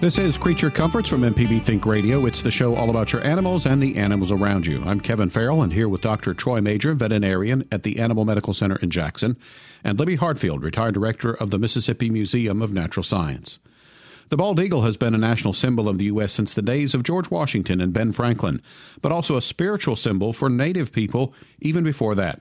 This is Creature Comforts from MPB Think Radio. It's the show all about your animals and the animals around you. I'm Kevin Farrell, and here with Dr. Troy Major, veterinarian at the Animal Medical Center in Jackson, and Libby Hartfield, retired director of the Mississippi Museum of Natural Science. The bald eagle has been a national symbol of the U.S. since the days of George Washington and Ben Franklin, but also a spiritual symbol for native people even before that.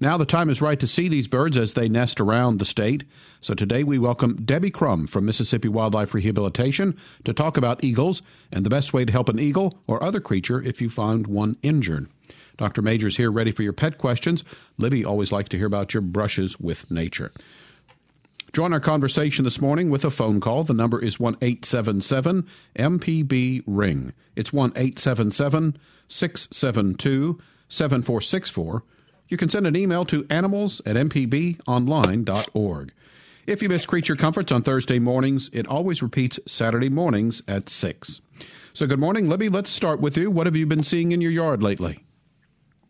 Now the time is right to see these birds as they nest around the state. So today we welcome Debbie Crum from Mississippi Wildlife Rehabilitation to talk about eagles and the best way to help an eagle or other creature if you find one injured. Dr. Major's here ready for your pet questions. Libby always likes to hear about your brushes with nature. Join our conversation this morning with a phone call. The number is 1 877 MPB Ring. It's 1 877 672 7464 you can send an email to animals at mpbonline.org. If you miss Creature Comforts on Thursday mornings, it always repeats Saturday mornings at 6. So, good morning, Libby. Let's start with you. What have you been seeing in your yard lately?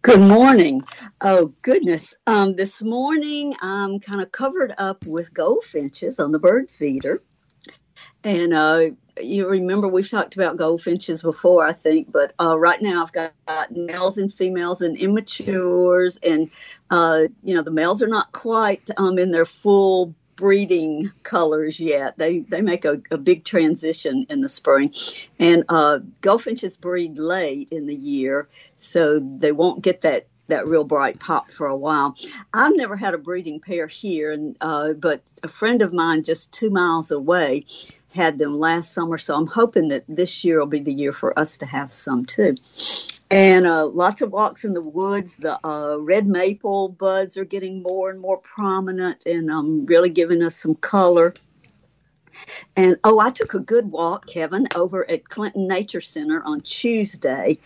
Good morning. Oh, goodness. Um, this morning, I'm kind of covered up with goldfinches on the bird feeder. And uh, you remember we've talked about goldfinches before, I think, but uh, right now I've got, males and females and immatures, and uh, you know the males are not quite um, in their full breeding colors yet. They they make a, a big transition in the spring, and uh, goldfinches breed late in the year, so they won't get that that real bright pop for a while. I've never had a breeding pair here, and uh, but a friend of mine just two miles away had them last summer, so I'm hoping that this year will be the year for us to have some too. And uh, lots of walks in the woods. The uh, red maple buds are getting more and more prominent and um, really giving us some color. And oh, I took a good walk, Kevin, over at Clinton Nature Center on Tuesday,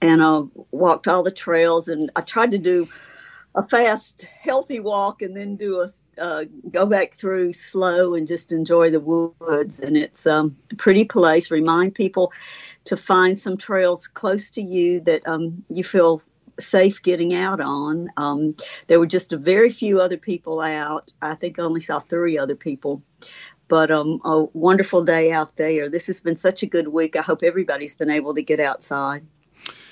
and I uh, walked all the trails. And I tried to do a fast, healthy walk, and then do a uh, go back through slow and just enjoy the woods. And it's um, a pretty place. Remind people to find some trails close to you that um, you feel safe getting out on. Um, there were just a very few other people out. I think I only saw three other people. But um, a wonderful day out there. This has been such a good week. I hope everybody's been able to get outside.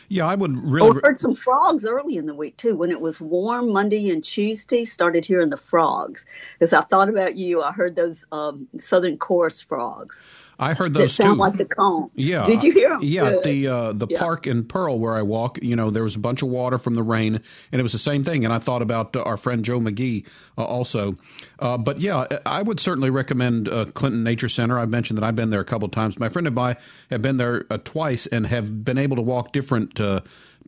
Yeah, I wouldn't really. Oh, heard some frogs early in the week too. When it was warm Monday and Tuesday, started hearing the frogs. As I thought about you, I heard those um, southern chorus frogs. I heard those that sound too. like the cone. Yeah. Did you hear them? Yeah. Good. The uh, the yeah. park in Pearl where I walk, you know, there was a bunch of water from the rain, and it was the same thing. And I thought about uh, our friend Joe McGee uh, also. Uh, but yeah, I would certainly recommend uh, Clinton Nature Center. I've mentioned that I've been there a couple of times. My friend and I have been there uh, twice and have been able to walk different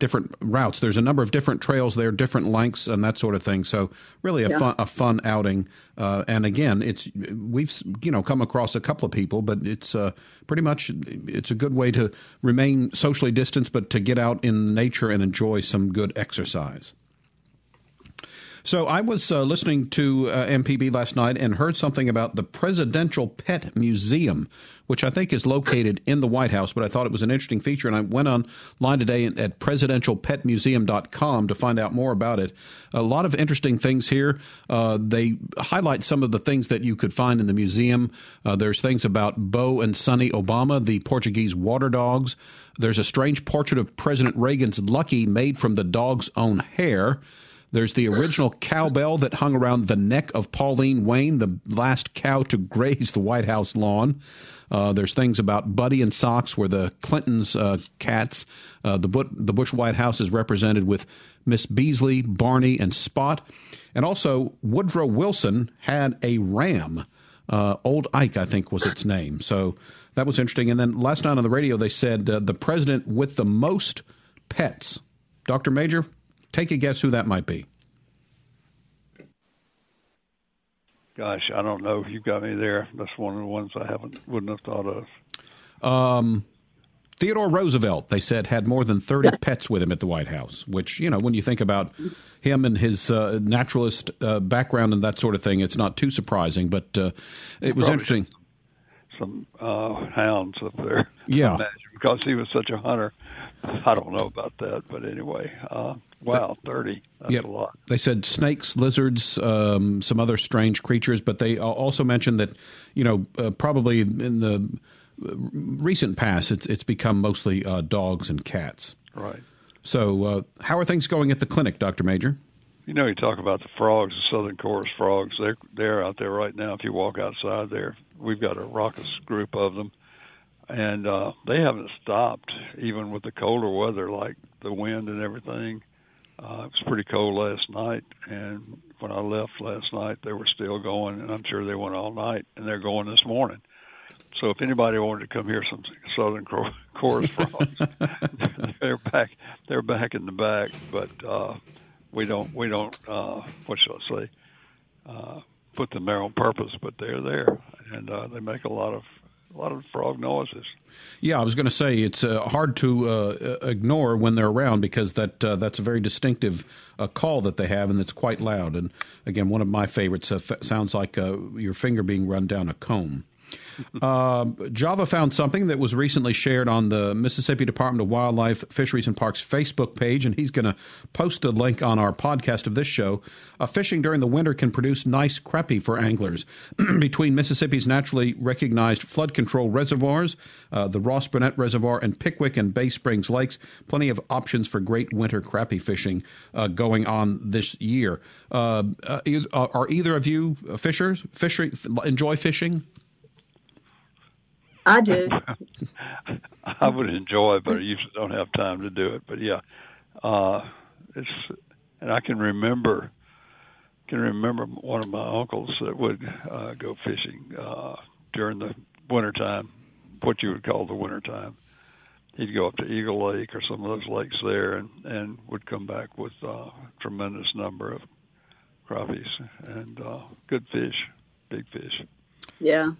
different routes. There's a number of different trails there, different lengths, and that sort of thing. So really a yeah. fun a fun outing. Uh, and again, it's we've you know come across a couple of people, but it's uh, pretty much it's a good way to remain socially distanced, but to get out in nature and enjoy some good exercise. So I was uh, listening to uh, MPB last night and heard something about the Presidential Pet Museum, which I think is located in the White House. But I thought it was an interesting feature, and I went online today at presidentialpetmuseum.com to find out more about it. A lot of interesting things here. Uh, they highlight some of the things that you could find in the museum. Uh, there's things about Bo and Sunny Obama, the Portuguese water dogs. There's a strange portrait of President Reagan's Lucky made from the dog's own hair. There's the original cowbell that hung around the neck of Pauline Wayne, the last cow to graze the White House lawn. Uh, there's things about Buddy and Socks, where the Clintons' uh, cats. Uh, the, the Bush White House is represented with Miss Beasley, Barney, and Spot. And also, Woodrow Wilson had a ram. Uh, Old Ike, I think, was its name. So that was interesting. And then last night on the radio, they said uh, the president with the most pets. Dr. Major, Take a guess who that might be. Gosh, I don't know if you've got me there. That's one of the ones I haven't wouldn't have thought of. Um, Theodore Roosevelt, they said, had more than 30 pets with him at the White House, which, you know, when you think about him and his uh, naturalist uh, background and that sort of thing, it's not too surprising. But uh, it was interesting. Some uh, hounds up there. Yeah. Because he was such a hunter. I don't know about that, but anyway, uh, wow, thirty. That's yep. a lot. They said snakes, lizards, um, some other strange creatures, but they also mentioned that you know uh, probably in the recent past, it's it's become mostly uh, dogs and cats. Right. So, uh, how are things going at the clinic, Doctor Major? You know, you talk about the frogs, the southern chorus frogs. They're they're out there right now. If you walk outside there, we've got a raucous group of them, and uh, they haven't stopped even with the colder weather, like the wind and everything. Uh, it was pretty cold last night, and when I left last night, they were still going, and I'm sure they went all night, and they're going this morning. So if anybody wanted to come hear some southern chorus frogs, they're back. They're back in the back, but uh, we don't. We don't. Uh, what shall I say? Uh, put them there on purpose, but they're there, and uh, they make a lot of a lot of frog noises. Yeah, I was going to say it's uh, hard to uh, ignore when they're around because that uh, that's a very distinctive uh, call that they have, and it's quite loud. And again, one of my favorites uh, f- sounds like uh, your finger being run down a comb. Uh, Java found something that was recently shared on the Mississippi Department of Wildlife, Fisheries, and Parks Facebook page, and he's going to post a link on our podcast of this show. Uh, fishing during the winter can produce nice crappie for anglers. Between Mississippi's naturally recognized flood control reservoirs, uh, the Ross Barnett Reservoir, and Pickwick and Bay Springs Lakes, plenty of options for great winter crappie fishing uh, going on this year. Uh, uh, are either of you fishers? Fisher, enjoy fishing? I do. I would enjoy but I usually don't have time to do it. But yeah, uh, it's and I can remember can remember one of my uncles that would uh, go fishing uh, during the wintertime, what you would call the wintertime. He'd go up to Eagle Lake or some of those lakes there, and and would come back with uh, a tremendous number of crappies and uh, good fish, big fish. Yeah,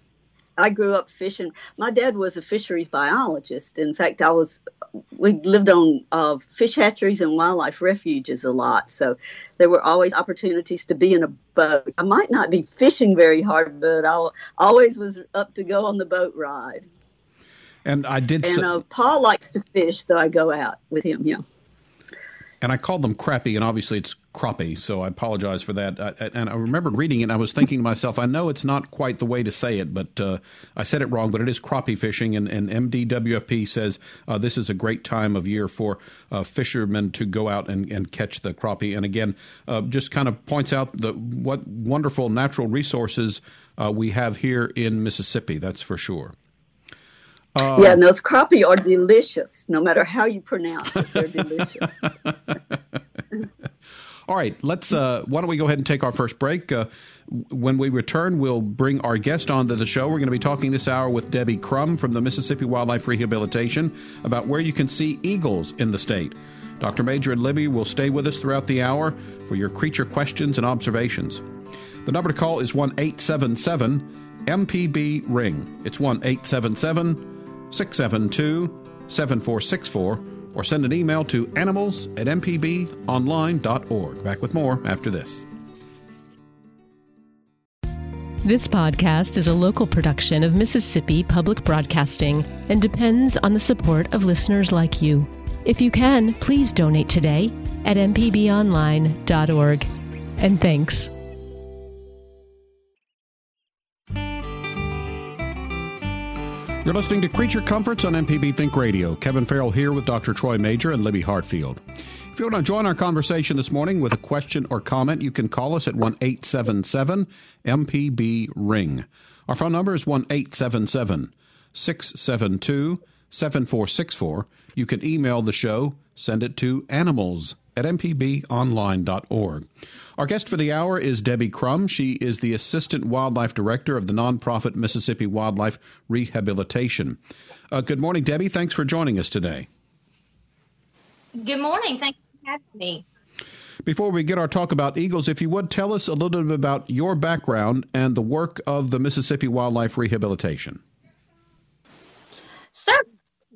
I grew up fishing. My dad was a fisheries biologist. In fact, I was we lived on uh, fish hatcheries and wildlife refuges a lot, so there were always opportunities to be in a boat. I might not be fishing very hard, but I always was up to go on the boat ride. And I did. And uh, Paul likes to fish, so I go out with him. Yeah and I called them crappie, and obviously it's crappie, so I apologize for that. I, and I remembered reading it, and I was thinking to myself, I know it's not quite the way to say it, but uh, I said it wrong, but it is crappie fishing, and, and MDWFP says uh, this is a great time of year for uh, fishermen to go out and, and catch the crappie. And again, uh, just kind of points out the what wonderful natural resources uh, we have here in Mississippi, that's for sure. Uh, yeah, and those crappie are delicious, no matter how you pronounce it. They're delicious. All right, let's. Uh, why don't we go ahead and take our first break? Uh, when we return, we'll bring our guest onto the show. We're going to be talking this hour with Debbie Crum from the Mississippi Wildlife Rehabilitation about where you can see eagles in the state. Dr. Major and Libby will stay with us throughout the hour for your creature questions and observations. The number to call is 1 877 MPB Ring. It's 1 877 672 7464 or send an email to animals at mpbonline.org. Back with more after this. This podcast is a local production of Mississippi Public Broadcasting and depends on the support of listeners like you. If you can, please donate today at mpbonline.org. And thanks. You're listening to Creature Comforts on MPB Think Radio. Kevin Farrell here with Dr. Troy Major and Libby Hartfield. If you want to join our conversation this morning with a question or comment, you can call us at 1 877 MPB Ring. Our phone number is 1 877 672 7464. You can email the show, send it to animals at mpbonline.org. Our guest for the hour is Debbie Crum. She is the Assistant Wildlife Director of the nonprofit Mississippi Wildlife Rehabilitation. Uh, good morning, Debbie. Thanks for joining us today. Good morning. Thanks for having me. Before we get our talk about eagles, if you would tell us a little bit about your background and the work of the Mississippi Wildlife Rehabilitation. Sure.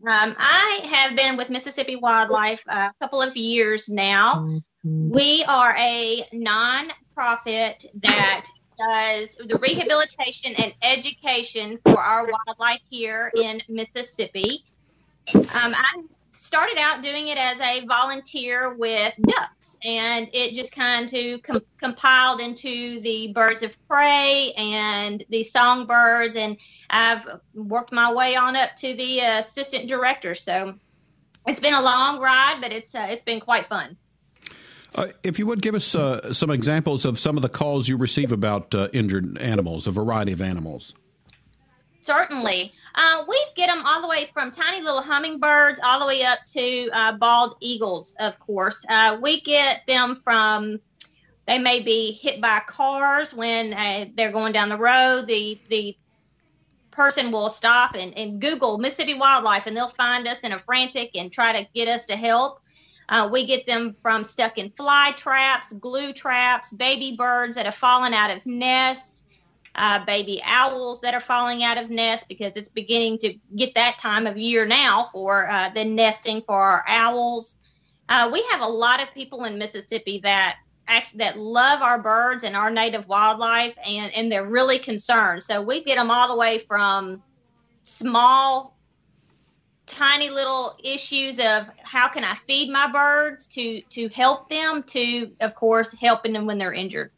Um, I have been with Mississippi Wildlife a couple of years now. Mm-hmm. We are a nonprofit that does the rehabilitation and education for our wildlife here in Mississippi. Um, I started out doing it as a volunteer with ducks, and it just kind of com- compiled into the birds of prey and the songbirds, and I've worked my way on up to the assistant director. So it's been a long ride, but it's uh, it's been quite fun. Uh, if you would give us uh, some examples of some of the calls you receive about uh, injured animals, a variety of animals. Certainly. Uh, we get them all the way from tiny little hummingbirds all the way up to uh, bald eagles, of course. Uh, we get them from, they may be hit by cars when they're going down the road. The, the person will stop and, and Google Mississippi Wildlife and they'll find us in a frantic and try to get us to help. Uh, we get them from stuck in fly traps, glue traps, baby birds that have fallen out of nests, uh, baby owls that are falling out of nests because it's beginning to get that time of year now for uh, the nesting for our owls. Uh, we have a lot of people in Mississippi that act, that love our birds and our native wildlife, and and they're really concerned. So we get them all the way from small tiny little issues of how can I feed my birds to to help them to of course helping them when they're injured.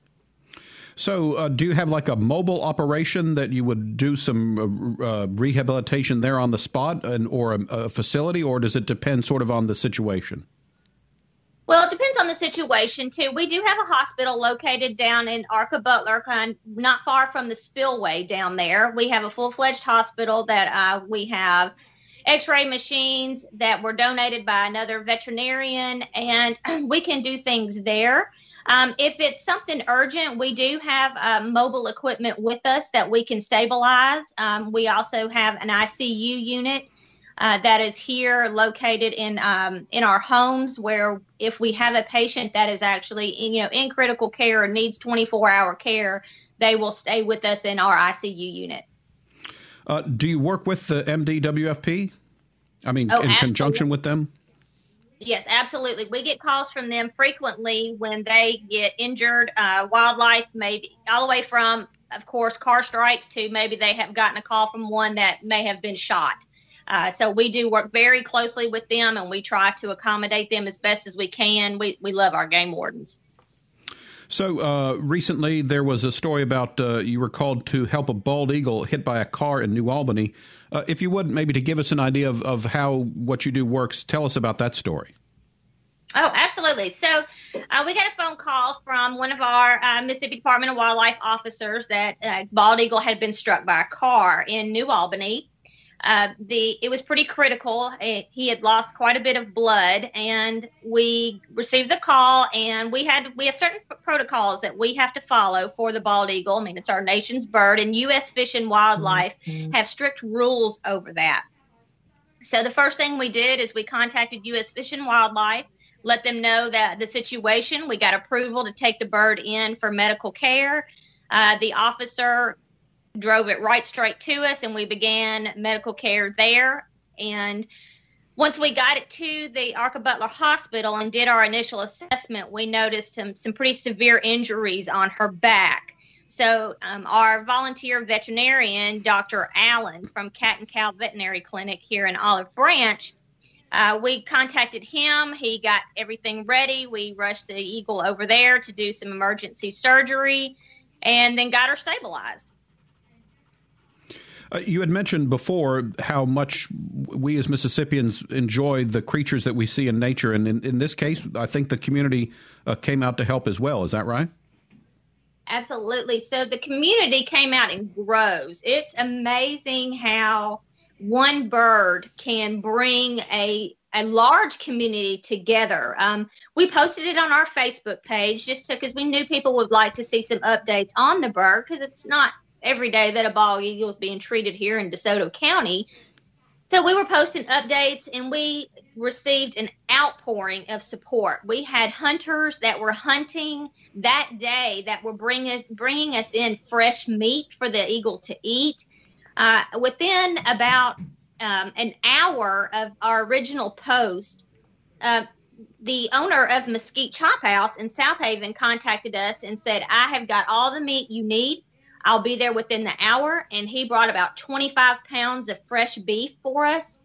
So, uh, do you have like a mobile operation that you would do some uh, uh, rehabilitation there on the spot, and, or a, a, facility, or does it depend sort of on the situation? Well, it depends on the situation too. We do have a hospital located down in Arkabutla, kind not far from the spillway down there. We have a full fledged hospital that uh, we have x-ray machines that were donated by another veterinarian and we can do things there um, if it's something urgent we do have uh, mobile equipment with us that we can stabilize um, we also have an icu unit uh, that is here located in um, in our homes where if we have a patient that is actually in, you know in critical care or needs 24 hour care they will stay with us in our icu unit uh, do you work with the MDWFP? I mean, oh, in absolutely. conjunction with them? Yes, absolutely. We get calls from them frequently when they get injured. Uh, wildlife, maybe all the way from, of course, car strikes to maybe they have gotten a call from one that may have been shot. Uh, so we do work very closely with them, and we try to accommodate them as best as we can. We we love our game wardens. So uh, recently, there was a story about uh, you were called to help a bald eagle hit by a car in New Albany. Uh, if you would, maybe to give us an idea of, of how what you do works, tell us about that story. Oh, absolutely. So uh, we got a phone call from one of our uh, Mississippi Department of Wildlife officers that uh, bald eagle had been struck by a car in New Albany. Uh, the it was pretty critical. It, he had lost quite a bit of blood, and we received the call, and we had we have certain protocols that we have to follow for the bald eagle. I mean, it's our nation's bird, and U.S. Fish and Wildlife mm-hmm. have strict rules over that. So the first thing we did is we contacted U.S. Fish and Wildlife, let them know that the situation. We got approval to take the bird in for medical care. Uh, the officer drove it right straight to us, and we began medical care there. And once we got it to the Arkabutla Hospital and did our initial assessment, we noticed some, some pretty severe injuries on her back. So, um, our volunteer veterinarian, Dr. Allen from Cat and Cow Veterinary Clinic here in Olive Branch, uh, we contacted him. He got everything ready. We rushed the eagle over there to do some emergency surgery and then got her stabilized. Uh, you had mentioned before how much we as Mississippians enjoy the creatures that we see in nature, and in, in this case, I think the community uh, came out to help as well. Is that right? Absolutely. So the community came out in grows. It's amazing how one bird can bring a a large community together. Um, we posted it on our Facebook page just because we knew people would like to see some updates on the bird because it's not every day that a bald eagle is being treated here in DeSoto County. So we were posting updates and we received an outpouring of support. We had hunters that were hunting that day that were bringing bringing us in fresh meat for the eagle to eat. Uh, within about um, an hour of our original post, uh, the owner of Mesquite Chop House in South Haven contacted us and said, I have got all the meat you need. I'll be there within the hour. And he brought about 25 pounds of fresh beef for us.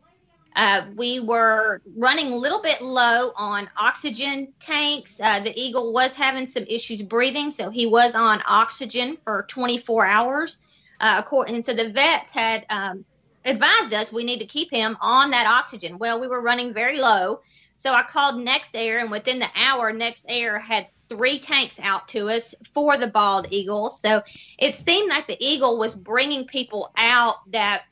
Uh, we were running a little bit low on oxygen tanks. Uh, the Eagle was having some issues breathing, so he was on oxygen for 24 hours. Uh, and so the vets had um, advised us we need to keep him on that oxygen. Well, we were running very low. So I called NexAir, and within the hour, NexAir had three tanks out to us for the bald eagle. So it seemed like the eagle was bringing people out that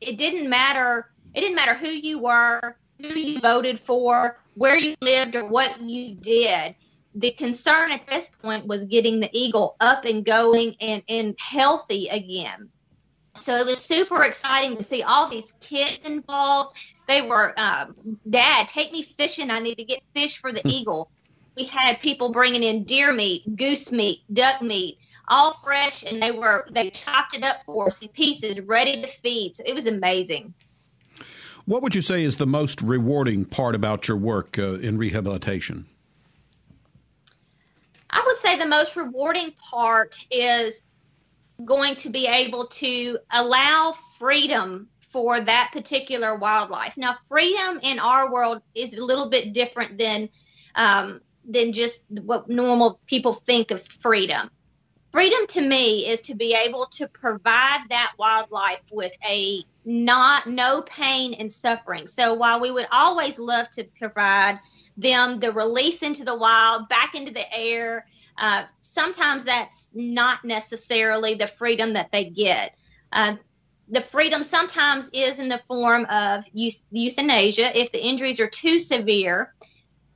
it didn't matter. It didn't matter who you were, who you voted for, where you lived, or what you did. The concern at this point was getting the eagle up and going and, and healthy again. So it was super exciting to see all these kids involved they were, um, Dad, take me fishing. I need to get fish for the hmm. eagle. We had people bringing in deer meat, goose meat, duck meat, all fresh, and they were they chopped it up for us in pieces, ready to feed. So it was amazing. What would you say is the most rewarding part about your work uh, in rehabilitation? I would say the most rewarding part is going to be able to allow freedom for that particular wildlife. Now, freedom in our world is a little bit different than um, than just what normal people think of freedom. Freedom to me is to be able to provide that wildlife with a not no pain and suffering. So while we would always love to provide them the release into the wild, back into the air, uh, sometimes that's not necessarily the freedom that they get. Uh, the freedom sometimes is in the form of euthanasia if the injuries are too severe.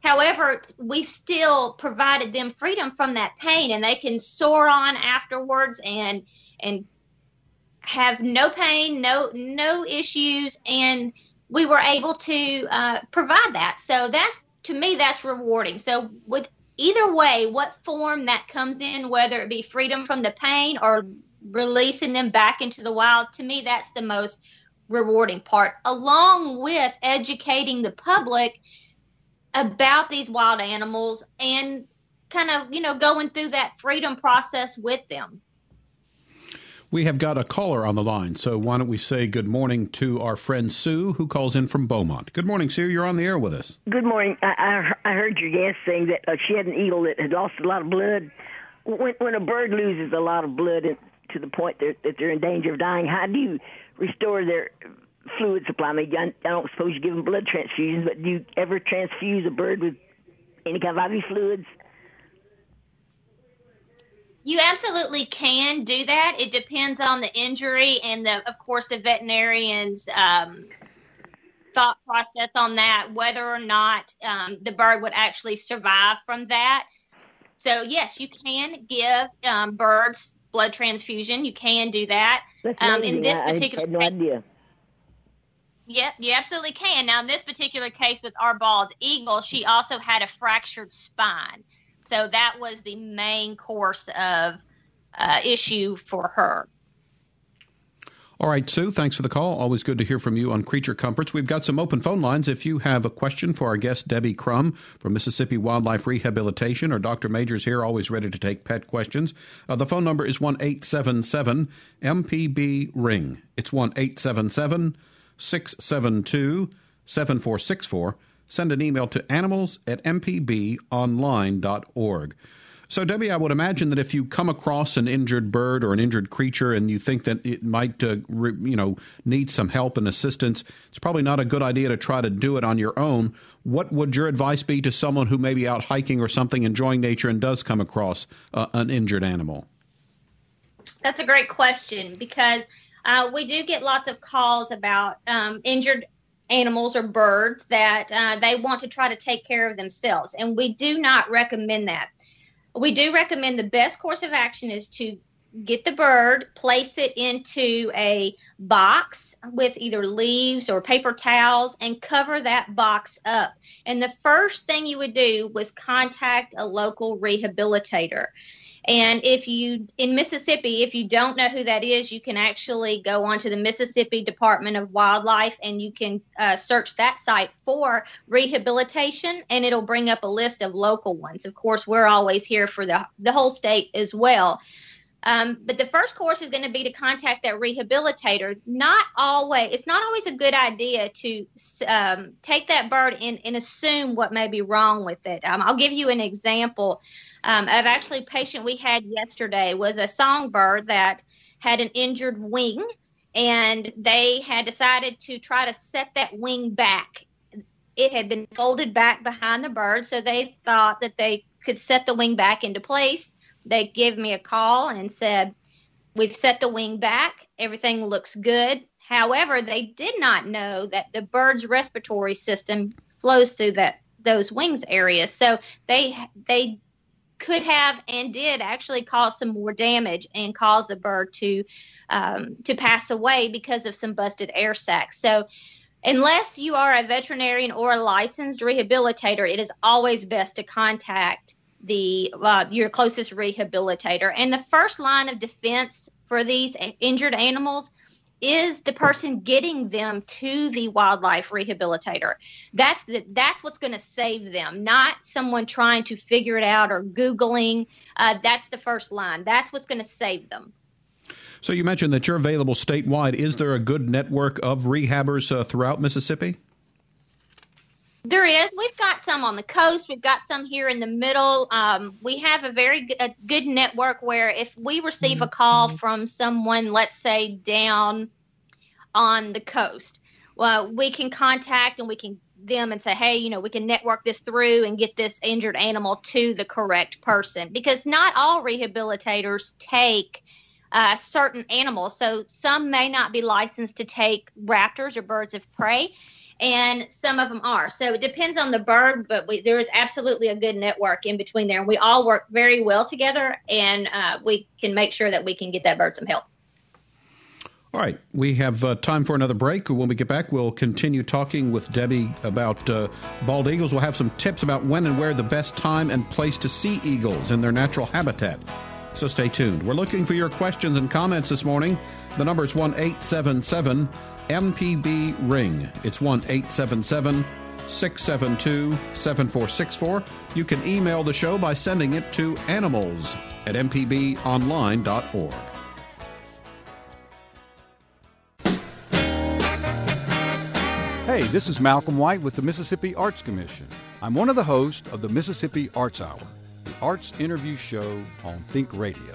However, we've still provided them freedom from that pain, and they can soar on afterwards and and have no pain, no no issues, and we were able to uh, provide that. So that's to me that's rewarding. So would either way, what form that comes in, whether it be freedom from the pain or releasing them back into the wild, to me, that's the most rewarding part, along with educating the public about these wild animals and kind of, you know, going through that freedom process with them. We have got a caller on the line, so why don't we say good morning to our friend Sue, who calls in from Beaumont. Good morning, Sue. You're on the air with us. Good morning. I, I, I heard your guest saying that uh, she had an eagle that had lost a lot of blood. When, when a bird loses a lot of blood, to the point that, that they're in danger of dying, how do you restore their fluid supply? I mean, I don't suppose you give them blood transfusions, but do you ever transfuse a bird with any kind of IV fluids? You absolutely can do that. It depends on the injury and the, of course, the veterinarian's um, thought process on that, whether or not um, the bird would actually survive from that. So yes, you can give um, birds blood transfusion. You can do that. Um, in this particular I had no idea. Yep, you absolutely can. Now, in this particular case with our bald eagle, she also had a fractured spine. So that was the main course of uh, issue for her. All right, Sue, thanks for the call. Always good to hear from you on Creature Comforts. We've got some open phone lines. If you have a question for our guest, Debbie Crum from Mississippi Wildlife Rehabilitation, or Dr. Majors here, always ready to take pet questions. Uh, the phone number is 1 877 MPB Ring. It's 1 877 672 7464. Send an email to animals at mpbonline.org. So, Debbie, I would imagine that if you come across an injured bird or an injured creature and you think that it might, uh, re, you know, need some help and assistance, it's probably not a good idea to try to do it on your own. What would your advice be to someone who may be out hiking or something, enjoying nature, and does come across uh, an injured animal? That's a great question because uh, we do get lots of calls about um, injured animals or birds that uh, they want to try to take care of themselves, and we do not recommend that we do recommend the best course of action is to get the bird, place it into a box with either leaves or paper towels, and cover that box up. And the first thing you would do was contact a local rehabilitator. And if you, in Mississippi, if you don't know who that is, you can actually go onto the Mississippi Department of Wildlife and you can uh, search that site for rehabilitation and it'll bring up a list of local ones. Of course, we're always here for the, the whole state as well. Um, but the first course is going to be to contact that rehabilitator. Not always, it's not always a good idea to um, take that bird and, and, assume what may be wrong with it. Um, I'll give you an example um, of actually a patient we had yesterday was a songbird that had an injured wing, and they had decided to try to set that wing back. It had been folded back behind the bird, so they thought that they could set the wing back into place they gave me a call and said, We've set the wing back. Everything looks good. However, they did not know that the bird's respiratory system flows through that those wings areas. So they they could have and did actually cause some more damage and cause the bird to um, to pass away because of some busted air sacs. So unless you are a veterinarian or a licensed rehabilitator, it is always best to contact the uh, your closest rehabilitator. And the first line of defense for these injured animals is the person getting them to the wildlife rehabilitator. That's the, that's what's going to save them, not someone trying to figure it out or googling. Uh, that's the first line. That's what's going to save them. So you mentioned that you're available statewide. Is there a good network of rehabbers uh, throughout Mississippi? There is. We've got some on the coast. We've got some here in the middle. Um, we have a very good, a good network where if we receive a mm-hmm. call from someone, let's say down on the coast, well, we can contact and we can them and say, hey, you know, we can network this through and get this injured animal to the correct person because not all rehabilitators take uh, certain animals. So some may not be licensed to take raptors or birds of prey and some of them are. So it depends on the bird, but we, there is absolutely a good network in between there, and we all work very well together, and uh, we can make sure that we can get that bird some help. All right, we have uh, time for another break. When we get back, we'll continue talking with Debbie about uh, bald eagles. We'll have some tips about when and where the best time and place to see eagles in their natural habitat. So stay tuned. We're looking for your questions and comments this morning. The number is 1 877 MPB Ring. It's 1 877 672 7464. You can email the show by sending it to animals at mpbonline.org. Hey, this is Malcolm White with the Mississippi Arts Commission. I'm one of the hosts of the Mississippi Arts Hour, the arts interview show on Think Radio.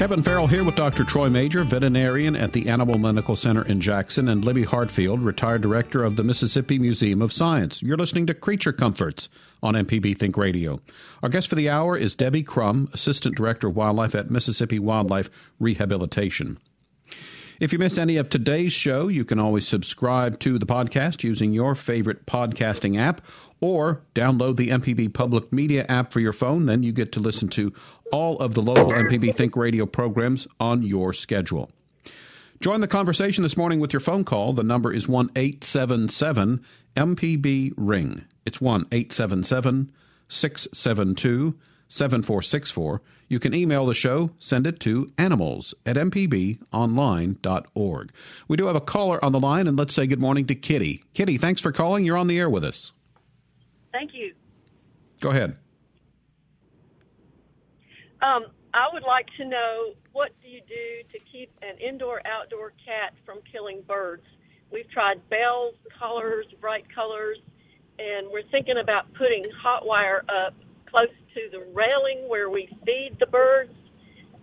Kevin Farrell here with Dr. Troy Major, veterinarian at the Animal Medical Center in Jackson, and Libby Hartfield, retired director of the Mississippi Museum of Science. You're listening to Creature Comforts on MPB Think Radio. Our guest for the hour is Debbie Crum, Assistant Director of Wildlife at Mississippi Wildlife Rehabilitation. If you missed any of today's show, you can always subscribe to the podcast using your favorite podcasting app or download the MPB Public Media app for your phone. Then you get to listen to all of the local MPB Think Radio programs on your schedule. Join the conversation this morning with your phone call. The number is 1 877 MPB Ring. It's 1 877 672 7464. You can email the show, send it to animals at mpbonline.org. We do have a caller on the line, and let's say good morning to Kitty. Kitty, thanks for calling. You're on the air with us. Thank you. Go ahead. Um, I would like to know what do you do to keep an indoor outdoor cat from killing birds? We've tried bells, colors, bright colors, and we're thinking about putting hot wire up close to the railing where we feed the birds.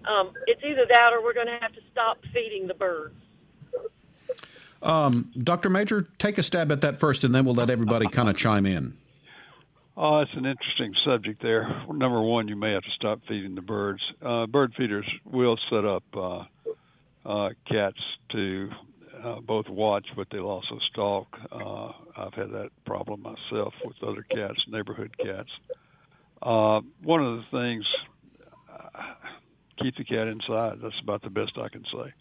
Um, it's either that or we're going to have to stop feeding the birds. Um, Dr. Major, take a stab at that first, and then we'll let everybody kind of chime in. Oh, it's an interesting subject there. Number one, you may have to stop feeding the birds. Uh, bird feeders will set up uh, uh, cats to uh, both watch, but they'll also stalk. Uh, I've had that problem myself with other cats, neighborhood cats. Uh, one of the things, uh, keep the cat inside. That's about the best I can say.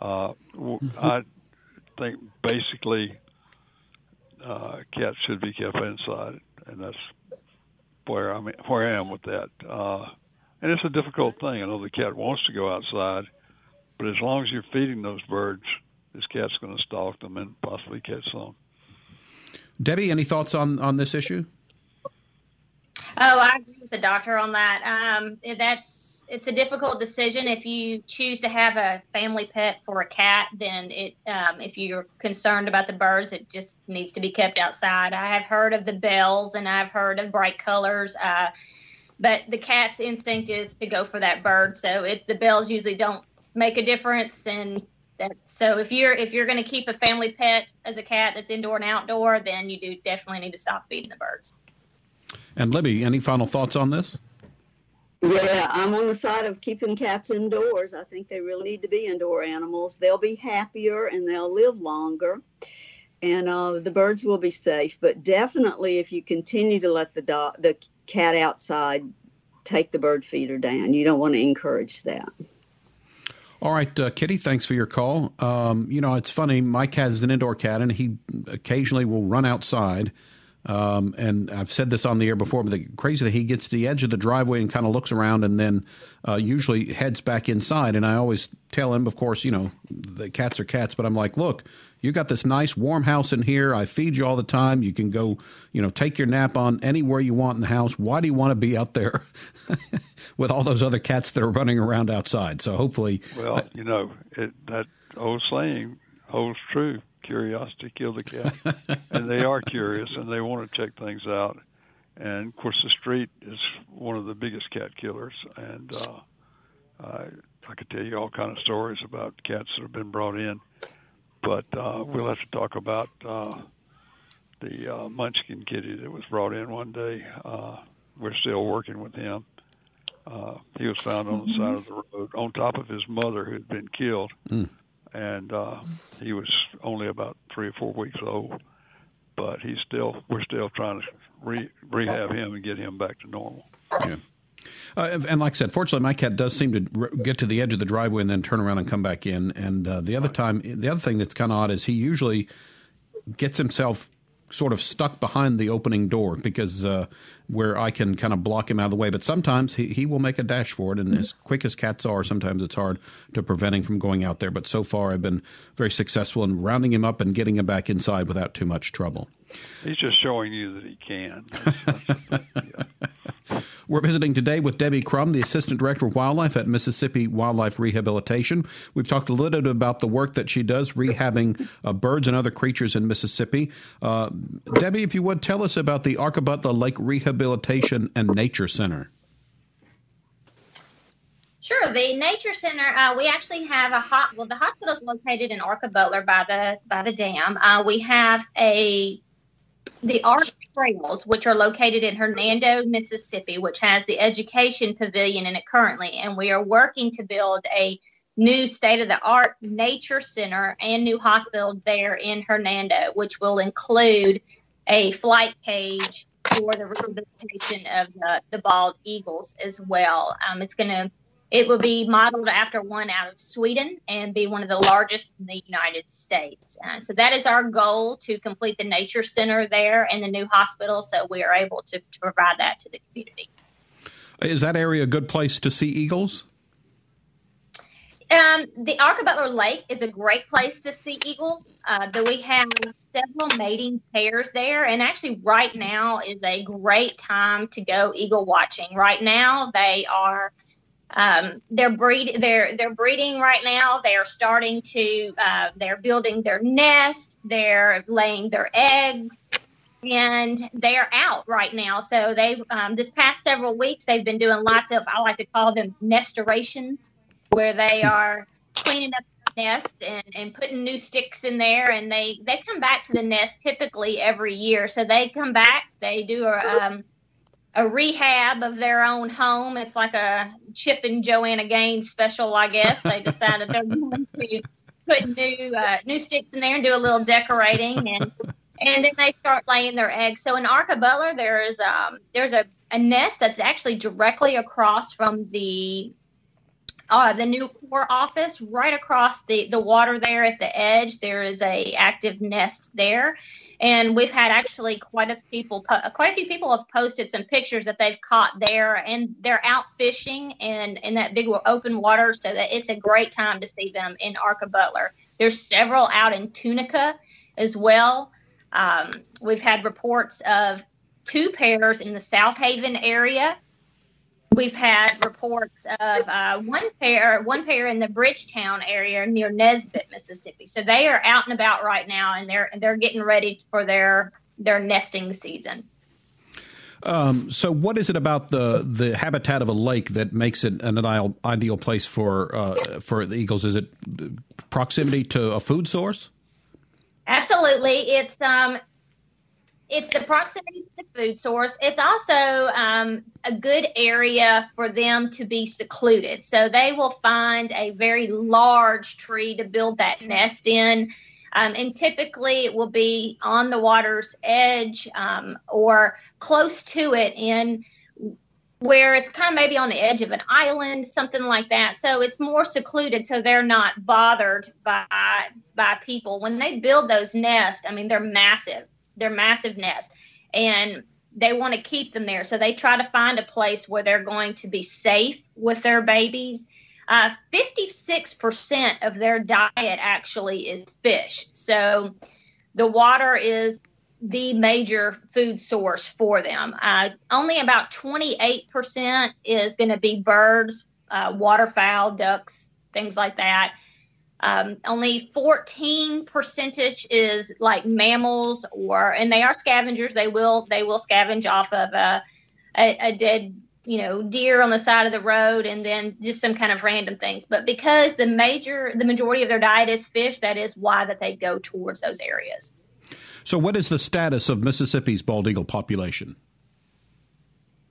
Uh, I think basically uh, cats should be kept inside, and that's where I'm where I am with that. Uh, and it's a difficult thing. I know the cat wants to go outside, but as long as you're feeding those birds, this cat's going to stalk them and possibly catch some. Debbie, any thoughts on on this issue? Oh, I agree with the doctor on that. Um, that's it's a difficult decision. If you choose to have a family pet for a cat, then it um, if you're concerned about the birds, it just needs to be kept outside. I have heard of the bells and I've heard of bright colors. Uh, but the cat's instinct is to go for that bird. So it, the bells usually don't make a difference. And that, so if you're if you're going to keep a family pet as a cat that's indoor and outdoor, then you do definitely need to stop feeding the birds. And Libby, any final thoughts on this? Yeah, I'm on the side of keeping cats indoors. I think they really need to be indoor animals. They'll be happier and they'll live longer, and uh, the birds will be safe. But definitely, if you continue to let the dog, the cat outside, take the bird feeder down. You don't want to encourage that. All right, uh, Kitty, thanks for your call. Um, you know, it's funny. My cat is an indoor cat, and he occasionally will run outside um, and I've said this on the air before, but the crazy that he gets to the edge of the driveway and kind of looks around and then uh, usually heads back inside. And I always tell him, of course, you know, the cats are cats, but I'm like, look, you got this nice warm house in here. I feed you all the time. You can go, you know, take your nap on anywhere you want in the house. Why do you want to be out there with all those other cats that are running around outside? So hopefully, well, you know, it, that old saying holds true curiosity killed the cat, and they are curious and they want to check things out. And of course, the street is one of the biggest cat killers, and uh, I, I could tell you all kind of stories about cats that have been brought in. But uh, we'll have to talk about uh, the uh, Munchkin kitty that was brought in one day. Uh, we're still working with him. Uh, he was found on the side of the road, on top of his mother who had been killed. Mm and uh, he was only about three or four weeks old. But he's still, we're still trying to re- rehab him and get him back to normal. Yeah. Uh, and like I said, fortunately, my cat does seem to get to the edge of the driveway and then turn around and come back in. And uh, the other time, the other thing that's kind of odd is he usually gets himself sort of stuck behind the opening door because uh, where I can kind of block him out of the way. But sometimes he, he will make a dash for it, and mm-hmm. as quick as cats are, sometimes it's hard to prevent him from going out there. But so far, I've been very successful in rounding him up and getting him back inside without too much trouble. He's just showing you that he can. We're visiting today with Debbie Crum, the Assistant Director of Wildlife at Mississippi Wildlife Rehabilitation. We've talked a little bit about the work that she does rehabbing uh, birds and other creatures in Mississippi. Uh, Debbie, if you would, tell us about the Arkabutla Lake Rehabilitation and Nature Center. Sure. The Nature Center, uh, we actually have a hot. Well, the hospital is located in Arkabutla by the by the dam. Uh, we have a the Ark Trails, which are located in Hernando, Mississippi, which has the education pavilion in it currently. And we are working to build a new state of the art nature center and new hospital there in Hernando, which will include a flight cage for the rehabilitation of the, the bald eagles as well. Um, it's going to it will be modeled after one out of Sweden and be one of the largest in the United States. Uh, so that is our goal to complete the nature center there and the new hospital. So we are able to, to provide that to the community. Is that area a good place to see eagles? Um, the Arkabutla Lake is a great place to see eagles. Uh, we have several mating pairs there, and actually, right now is a great time to go eagle watching. Right now, they are um, they're breed they're they're breeding right now. They are starting to uh, they're building their nest. They're laying their eggs. and they are out right now. So they um, this past several weeks they've been doing lots of I like to call them nestorations, where they are cleaning up the nest and, and putting new sticks in there, and they they come back to the nest typically every year. So they come back, they do a um, a rehab of their own home. It's like a Chip and Joanna Gaines special, I guess. They decided they're going to put new uh, new sticks in there and do a little decorating and and then they start laying their eggs. So in Arkabutla, there is um, there's a, a nest that's actually directly across from the uh, the new Corps office, right across the the water there at the edge. There is a active nest there, and we've had actually quite a people quite a few people have posted some pictures that they've caught there, and they're out fishing and in that big open water, so that it's a great time to see them in Arkabutla. There's several out in Tunica as well. Um, we've had reports of two pairs in the South Haven area. We've had reports of uh, one pair, one pair in the Bridgetown area near Nesbit, Mississippi. So they are out and about right now, and they're they're getting ready for their their nesting season. Um, so, what is it about the the habitat of a lake that makes it an ideal ideal place for uh, for the eagles? Is it proximity to a food source? Absolutely, it's um, it's the proximity to the food source. It's also um, a good area for them to be secluded. So they will find a very large tree to build that nest in. Um, and typically it will be on the water's edge um, or close to it in where it's kind of maybe on the edge of an island, something like that. So it's more secluded, so they're not bothered by by people when they build those nests. I mean, they're massive. They're massive nests, and they want to keep them there. So they try to find a place where they're going to be safe with their babies. Uh, 56% of their diet actually is fish. So the water is the major food source for them. Uh, only about 28% is going to be birds, uh, waterfowl, ducks, things like that. Um, only 14 percentage is like mammals or, and they are scavengers. They will, they will scavenge off of a, a, a dead, you know, deer on the side of the road and then just some kind of random things. But because the major, the majority of their diet is fish, that is why that they go towards those areas. So, what is the status of Mississippi's bald eagle population?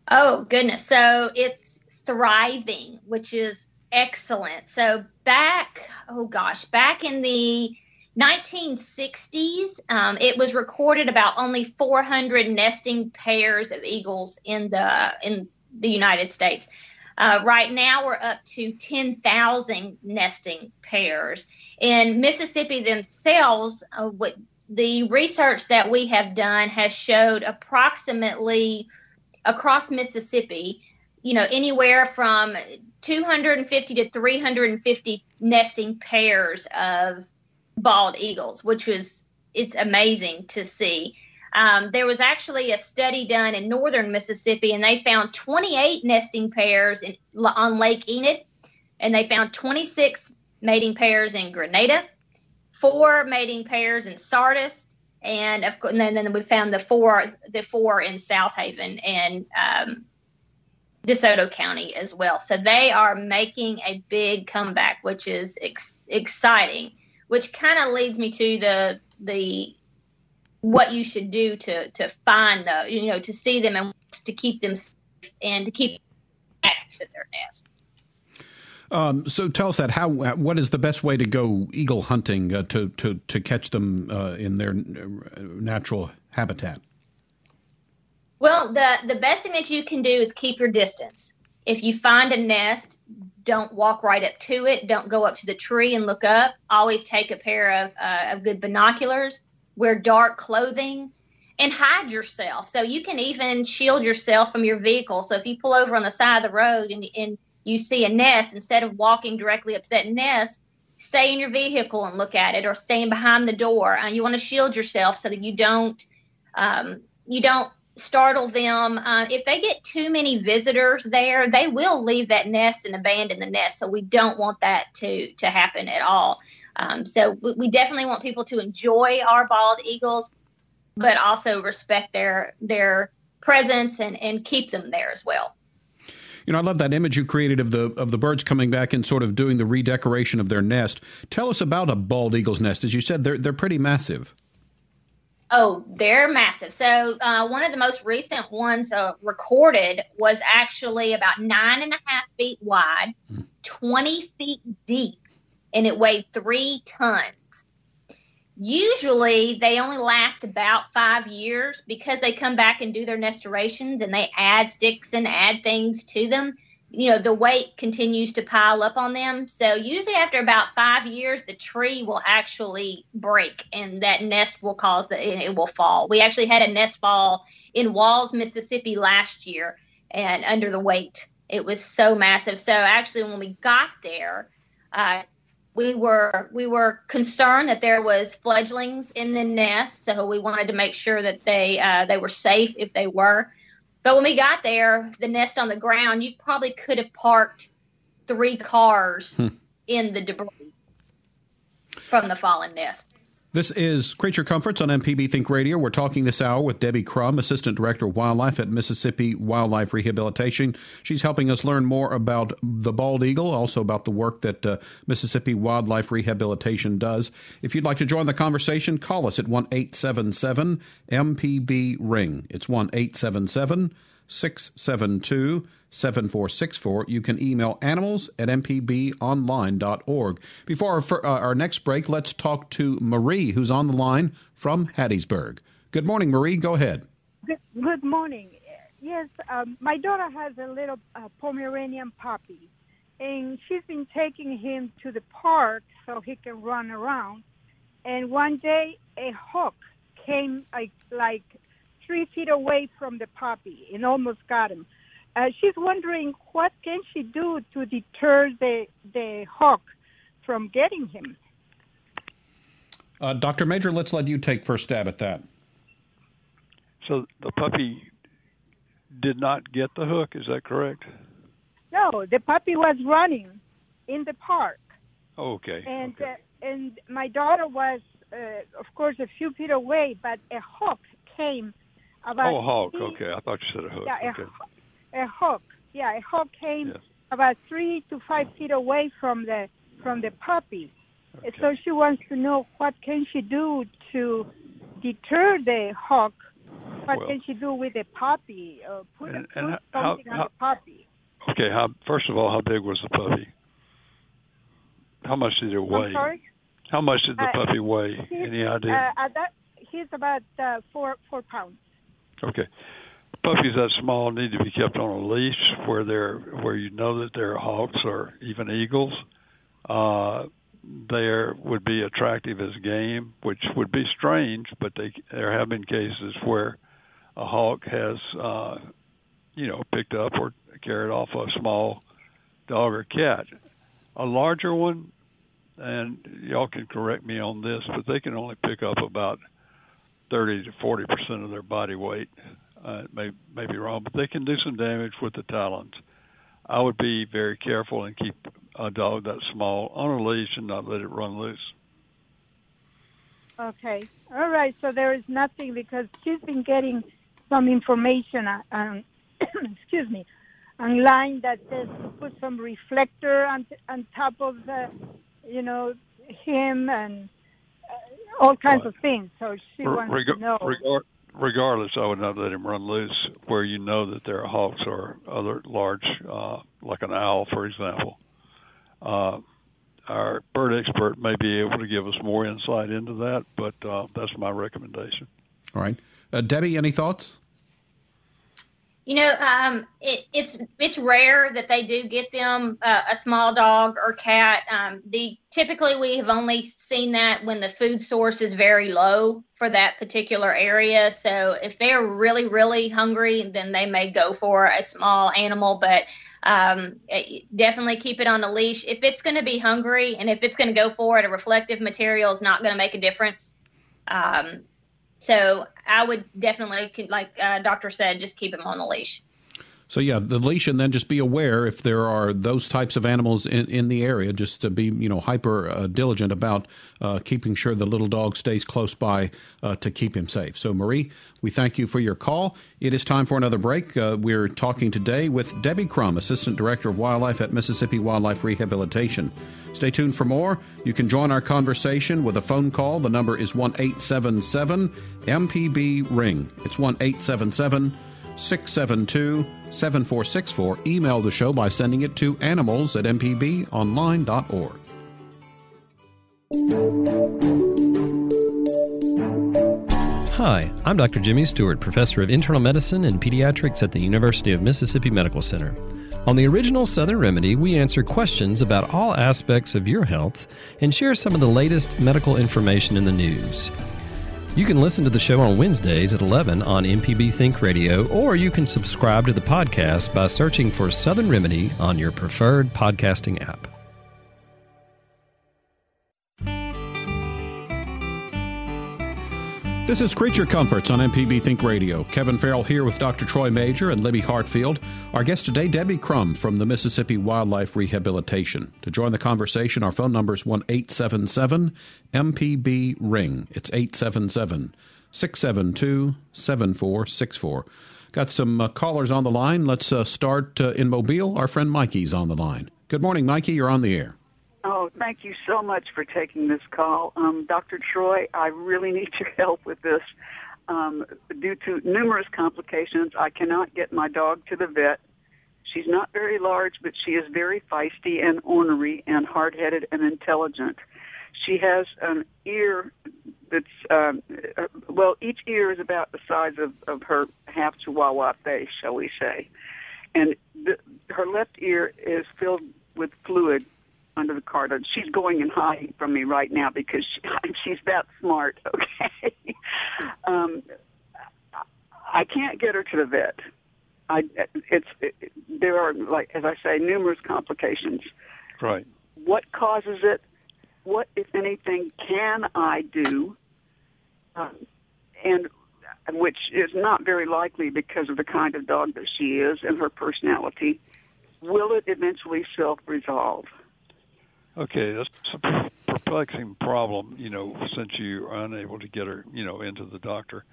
Oh, goodness. So, it's thriving, which is excellent. So, back, oh gosh, back in the 1960s, um, it was recorded about only 400 nesting pairs of eagles in the in the United States. Uh, right now, we're up to 10,000 nesting pairs. In Mississippi themselves, uh, what the research that we have done has showed approximately across Mississippi, you know, anywhere from 250 to 350 nesting pairs of bald eagles, which was it's amazing to see. Um, there was actually a study done in northern Mississippi, and they found 28 nesting pairs in, on Lake Enid, and they found 26 mating pairs in Grenada, four mating pairs in Sardis, and of and then, then we found the four the four in South Haven and um, DeSoto County as well. So they are making a big comeback, which is ex- exciting. Which kind of leads me to the the what you should do to to find the you know to see them and to keep them and to keep back to their nest. Um, so tell us that how what is the best way to go eagle hunting uh, to to to catch them uh, in their natural habitat? Well, the the best thing that you can do is keep your distance. If you find a nest, don't walk right up to it. Don't go up to the tree and look up. Always take a pair of uh, of good binoculars. Wear dark clothing and hide yourself. So you can even shield yourself from your vehicle. So if you pull over on the side of the road and, and you see a nest, instead of walking directly up to that nest, stay in your vehicle and look at it, or stand behind the door. And you want to shield yourself so that you don't um, you don't startle them. Uh, if they get too many visitors there, they will leave that nest and abandon the nest. So we don't want that to to happen at all. Um, so we, we definitely want people to enjoy our bald eagles. but also respect their their presence and, and keep them there as well. You know, I love that image you created of the of the birds coming back and sort of doing the redecoration of their nest. Tell us about a bald eagle's nest. As you said, they're they're pretty massive. Oh, they're massive. So uh, one of the most recent ones uh, recorded was actually about nine and a half feet wide, hmm. twenty feet deep, and it weighed three tons. Usually, they only last about five years because they come back and do their restorations and they add sticks and add things to them. You know, the weight continues to pile up on them. So, usually, after about five years, the tree will actually break and that nest will cause the it will fall. We actually had a nest fall in Walls, Mississippi last year and under the weight. It was so massive. So, actually, when we got there, uh, we were we were concerned that there was fledglings in the nest, so we wanted to make sure that they uh, they were safe if they were. But when we got there, the nest on the ground, you probably could have parked three cars hmm. in the debris from the fallen nest. This is Creature Comforts on MPB Think Radio. We're talking this hour with Debbie Crum, Assistant Director of Wildlife at Mississippi Wildlife Rehabilitation. She's helping us learn more about the bald eagle, also about the work that uh, Mississippi Wildlife Rehabilitation does. If you'd like to join the conversation, call us at 1 877 MPB Ring. It's 1 877 672 7464. You can email animals at mpbonline.org. Before our, uh, our next break, let's talk to Marie, who's on the line from Hattiesburg. Good morning, Marie. Go ahead. Good, good morning. Yes, um, my daughter has a little uh, Pomeranian puppy, and she's been taking him to the park so he can run around. And one day, a hawk came like, like three feet away from the puppy and almost got him. Uh, she's wondering what can she do to deter the the hawk from getting him. Uh, Dr. Major, let's let you take first stab at that. So the puppy did not get the hook. Is that correct? No, the puppy was running in the park. Oh, okay. And okay. Uh, and my daughter was, uh, of course, a few feet away, but a hawk came about. Oh, a hawk. Okay, I thought you said a hook. Yeah, okay. a, a hawk. Yeah, a hawk came yes. about three to five feet away from the from the puppy. Okay. So she wants to know what can she do to deter the hawk. What well, can she do with the puppy? Uh, put, and, put and something how, on the puppy. Okay, how, first of all, how big was the puppy? How much did it weigh? I'm sorry? How much did the Uh, puppy weigh? Any idea? Uh, at that, he's about uh, four four pounds. Okay. Puppies that small need to be kept on a leash where they're where you know that they're hawks or even eagles. Uh, there would be attractive as game, which would be strange, but they there have been cases where a hawk has uh, you know picked up or carried off a small dog or cat. A larger one, and y'all can correct me on this, but they can only pick up about 30 to 40 percent of their body weight. Uh, may may be wrong, but they can do some damage with the talons. I would be very careful and keep a dog that small on a leash and not let it run loose. Okay. All right. So there is nothing because she's been getting some information on, on excuse me, online that says to put some reflector on on top of the, you know, him and uh, all kinds Right. of things. So she wants Reg- to know. regard- regardless, I would not let him run loose where you know that there are hawks or other large, uh, like an owl, for example. Uh, our bird expert may be able to give us more insight into that, but uh, that's my recommendation. All right. Uh, Debbie, any thoughts? You know, um, it, it's it's rare that they do get them uh, a small dog or cat. Um, the typically we have only seen that when the food source is very low for that particular area. So if they're really really hungry, then they may go for a small animal. But um, it- definitely keep it on a leash. If it's going to be hungry and if it's going to go for it, a reflective material is not going to make a difference. Um, so I would definitely, like uh, Doctor said, just keep him on the leash. So yeah, the leash, and then just be aware if there are those types of animals in, in the area. Just to be you know hyper uh, diligent about uh, keeping sure the little dog stays close by uh, to keep him safe. So Marie, we thank you for your call. It is time for another break. Uh, we're talking today with Debbie Crum, Assistant Director of Wildlife at Mississippi Wildlife Rehabilitation. Stay tuned for more. You can join our conversation with a phone call. The number is one eight seven seven MPB ring. It's one eight seven seven. 672 7464. Email the show by sending it to animals at mpbonline.org. Hi, I'm Dr. Jimmy Stewart, Professor of Internal Medicine and Pediatrics at the University of Mississippi Medical Center. On the original Southern Remedy, we answer questions about all aspects of your health and share some of the latest medical information in the news. You can listen to the show on Wednesdays at 11 on MPB Think Radio, or you can subscribe to the podcast by searching for Southern Remedy on your preferred podcasting app. This is Creature Comforts on MPB Think Radio. Kevin Farrell here with Dr. Troy Major and Libby Hartfield. Our guest today, Debbie Crum from the Mississippi Wildlife Rehabilitation. To join the conversation, our phone number is 1 877 MPB Ring. It's 877 672 7464. Got some uh, callers on the line. Let's uh, start uh, in Mobile. Our friend Mikey's on the line. Good morning, Mikey. You're on the air. Oh, thank you so much for taking this call. Um, Dr. Troy, I really need your help with this. Um, due to numerous complications, I cannot get my dog to the vet. She's not very large, but she is very feisty and ornery and hard headed and intelligent. She has an ear that's, um, uh, well, each ear is about the size of, of her half Chihuahua face, shall we say. And the, her left ear is filled with fluid under the cart. She's going and hiding from me right now because she, she's that smart. Okay, um, I can't get her to the vet. I it's it, there are like as I say numerous complications. Right. What causes it? What if anything can I do? Um, and which is not very likely because of the kind of dog that she is and her personality. Will it eventually self resolve? Okay, that's a perplexing problem, you know, since you are unable to get her, you know, into the doctor,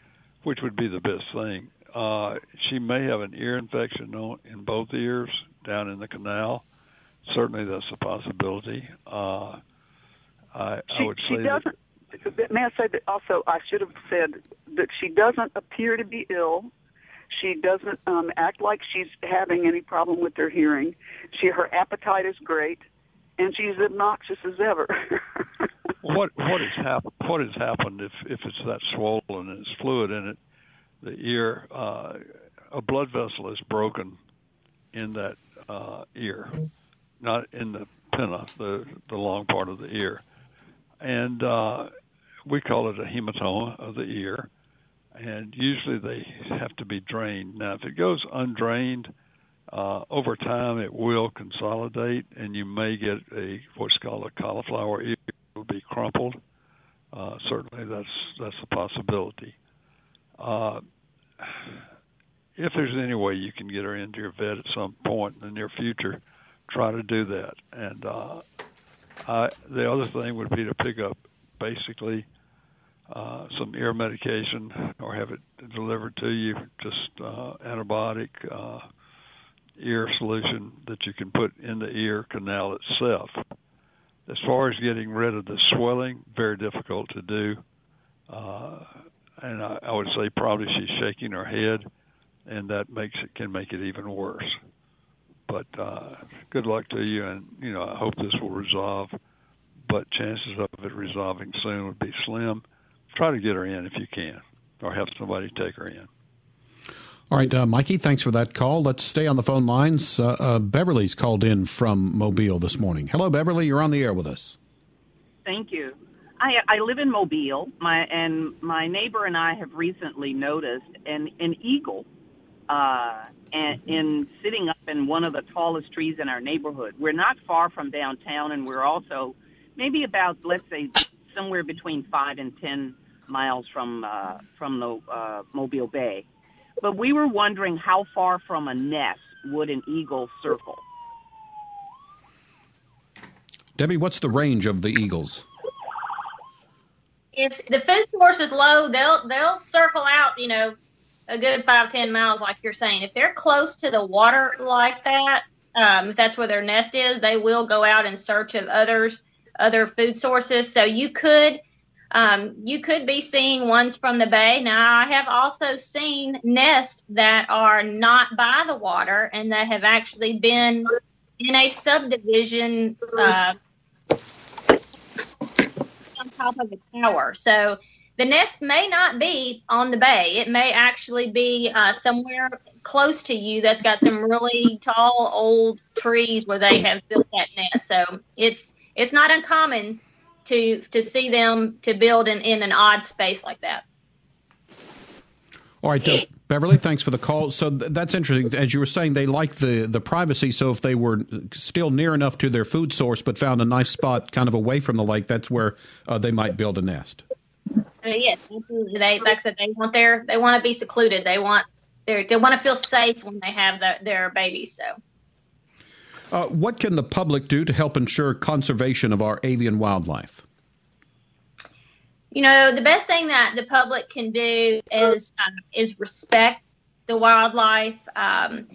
which would be the best thing. Uh, she may have an ear infection in both ears down in the canal. Certainly, that's a possibility. Uh, I, she, I would she doesn't. That, may I say that also? I should have said that she doesn't appear to be ill. She doesn't um, act like she's having any problem with her hearing. She her appetite is great and she's obnoxious as ever. what what has happened? What has happened if if it's that swollen and it's fluid in it? The ear, uh, a blood vessel is broken in that uh, ear, not in the pinna, the the long part of the ear, and uh, we call it a hematoma of the ear. And usually they have to be drained. Now, if it goes undrained, uh, over time, it will consolidate, and you may get a what's called a cauliflower ear. It will be crumpled. Uh, certainly, that's that's a possibility. Uh, if there's any way you can get her into your vet at some point in the near future, try to do that. And uh, I, the other thing would be to pick up basically uh, some ear medication or have it delivered to you, just uh, antibiotic. Uh, ear solution that you can put in the ear canal itself. As far as getting rid of the swelling, very difficult to do. Uh, and I, I would say probably she's shaking her head, and that makes it can make it even worse. But uh, good luck to you, and you know I hope this will resolve. But chances of it resolving soon would be slim. Try to get her in if you can, or have somebody take her in. All right, uh, Mikey, thanks for that call. Let's stay on the phone lines. Uh, uh, Beverly's called in from Mobile this morning. Hello, Beverly. You're on the air with us. Thank you. I, I live in Mobile, my, and my neighbor and I have recently noticed an, an eagle uh, and, in sitting up in one of the tallest trees in our neighborhood. We're not far from downtown, and we're also maybe about, let's say, somewhere between five and ten miles from uh, from the uh, Mobile Bay but we were wondering how far from a nest would an eagle circle? Debbie, what's the range of the eagles? If the food source is low, they'll they'll circle out, you know, a good five ten miles, like you're saying. If they're close to the water like that, um, if that's where their nest is, they will go out in search of others, other food sources. So you could um, you could be seeing ones from the bay. Now, I have also seen nests that are not by the water and that have actually been in a subdivision uh, on top of a tower. So the nest may not be on the bay. It may actually be uh, somewhere close to you that's got some really tall old trees where they have built that nest. So it's it's not uncommon to to see them to build in, in an odd space like that. All right, uh, Beverly, thanks for the call. So th- that's interesting. As you were saying, they like the, the privacy. So if they were still near enough to their food source, but found a nice spot kind of away from the lake, that's where uh, they might build a nest. Uh, yes, absolutely. They like I said, they want their they want to be secluded. They want they they want to feel safe when they have the, their babies. So. Uh, what can the public do to help ensure conservation of our avian wildlife? You know, the best thing that the public can do is um, is respect the wildlife. Um,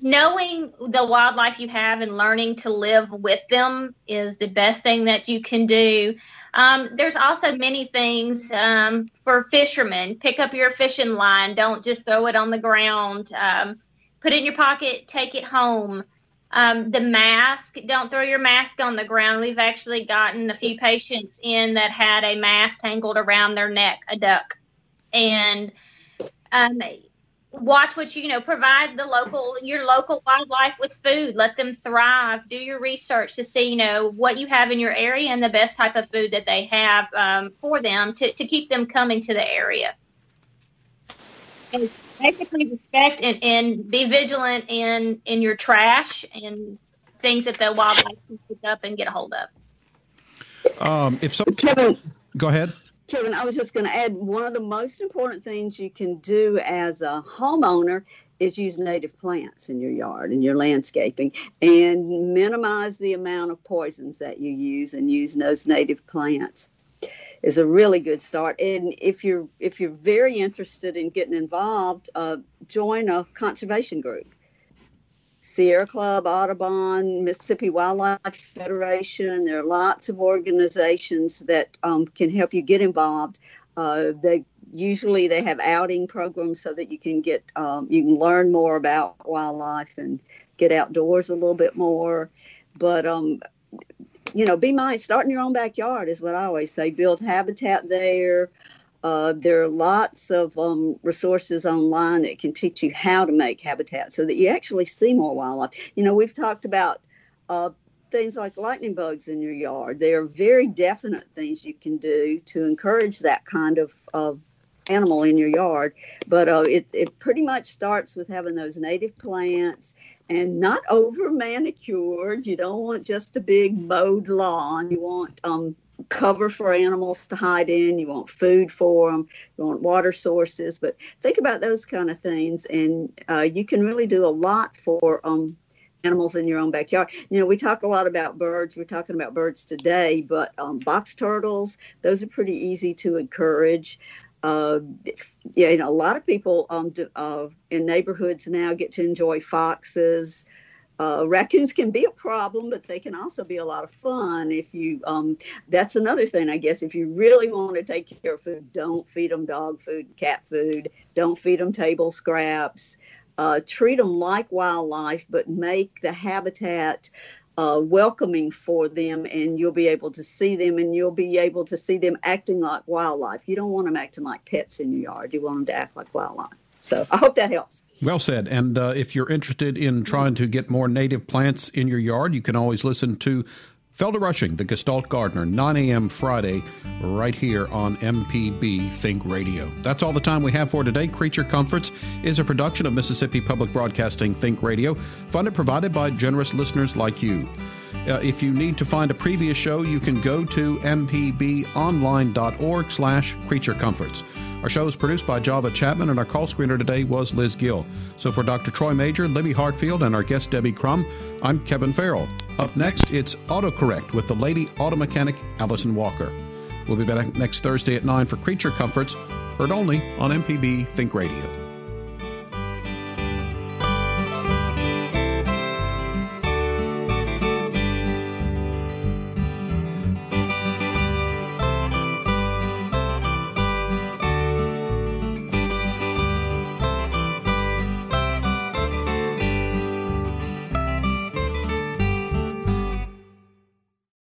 knowing the wildlife you have and learning to live with them is the best thing that you can do. Um, there's also many things um, for fishermen. Pick up your fishing line. Don't just throw it on the ground. Um, put it in your pocket, take it home. Um, the mask, don't throw your mask on the ground. We've actually gotten a few patients in that had a mask tangled around their neck, a duck. And um, watch what you, you know, provide the local, your local wildlife with food. Let them thrive. Do your research to see, you know, what you have in your area and the best type of food that they have um, for them to, to keep them coming to the area. And basically respect and, and be vigilant in in your trash and things that the wildlife can pick up and get a hold of. Um, if so, Kevin, go ahead. Kevin, I was just going to add one of the most important things you can do as a homeowner is use native plants in your yard and your landscaping and minimize the amount of poisons that you use and use those native plants is a really good start. And if you're if you're very interested in getting involved, uh, join a conservation group. Sierra Club, Audubon, Mississippi Wildlife Federation. There are lots of organizations that um, can help you get involved. Uh, they usually they have outing programs so that you can get um, you can learn more about wildlife and get outdoors a little bit more. But um, you know, be mindful. Start in your own backyard is what I always say. Build habitat there. Uh, there are lots of um, resources online that can teach you how to make habitat so that you actually see more wildlife. You know, we've talked about uh, things like lightning bugs in your yard. They are very definite things you can do to encourage that kind of, of animal in your yard. But uh, it, it pretty much starts with having those native plants and not over manicured. You don't want just a big mowed lawn. You want um, cover for animals to hide in. You want food for them. You want water sources. But think about those kind of things, and uh, you can really do a lot for um, animals in your own backyard. You know, we talk a lot about birds. We're talking about birds today, but um, box turtles, those are pretty easy to encourage. Uh, yeah, you know, a lot of people um, uh, in neighborhoods now get to enjoy foxes. Uh, raccoons can be a problem, but they can also be a lot of fun. If you, um, that's another thing, I guess. If you really want to take care of food, don't feed them dog food, cat food. Don't feed them table scraps. Uh, treat them like wildlife, but make the habitat uh, welcoming for them, and you'll be able to see them, and you'll be able to see them acting like wildlife. You don't want them acting like pets in your yard. You want them to act like wildlife. So I hope that helps. Well said. And uh, if you're interested in trying to get more native plants in your yard, you can always listen to Felder Rushing, the Gestalt Gardener, 9 a.m. Friday, right here on MPB Think Radio. That's all the time we have for today. Creature Comforts is a production of Mississippi Public Broadcasting Think Radio, funded provided by generous listeners like you. Uh, if you need to find a previous show, you can go to mpbonline.org slash creature. Our show is produced by Java Chapman, and our call screener today was Liz Gill. So for Dr. Troy Major, Libby Hartfield, and our guest Debbie Crum, I'm Kevin Farrell. Up next, it's AutoCorrect with the lady auto mechanic Allison Walker. We'll be back next Thursday at 9 for Creature Comforts, heard only on MPB Think Radio.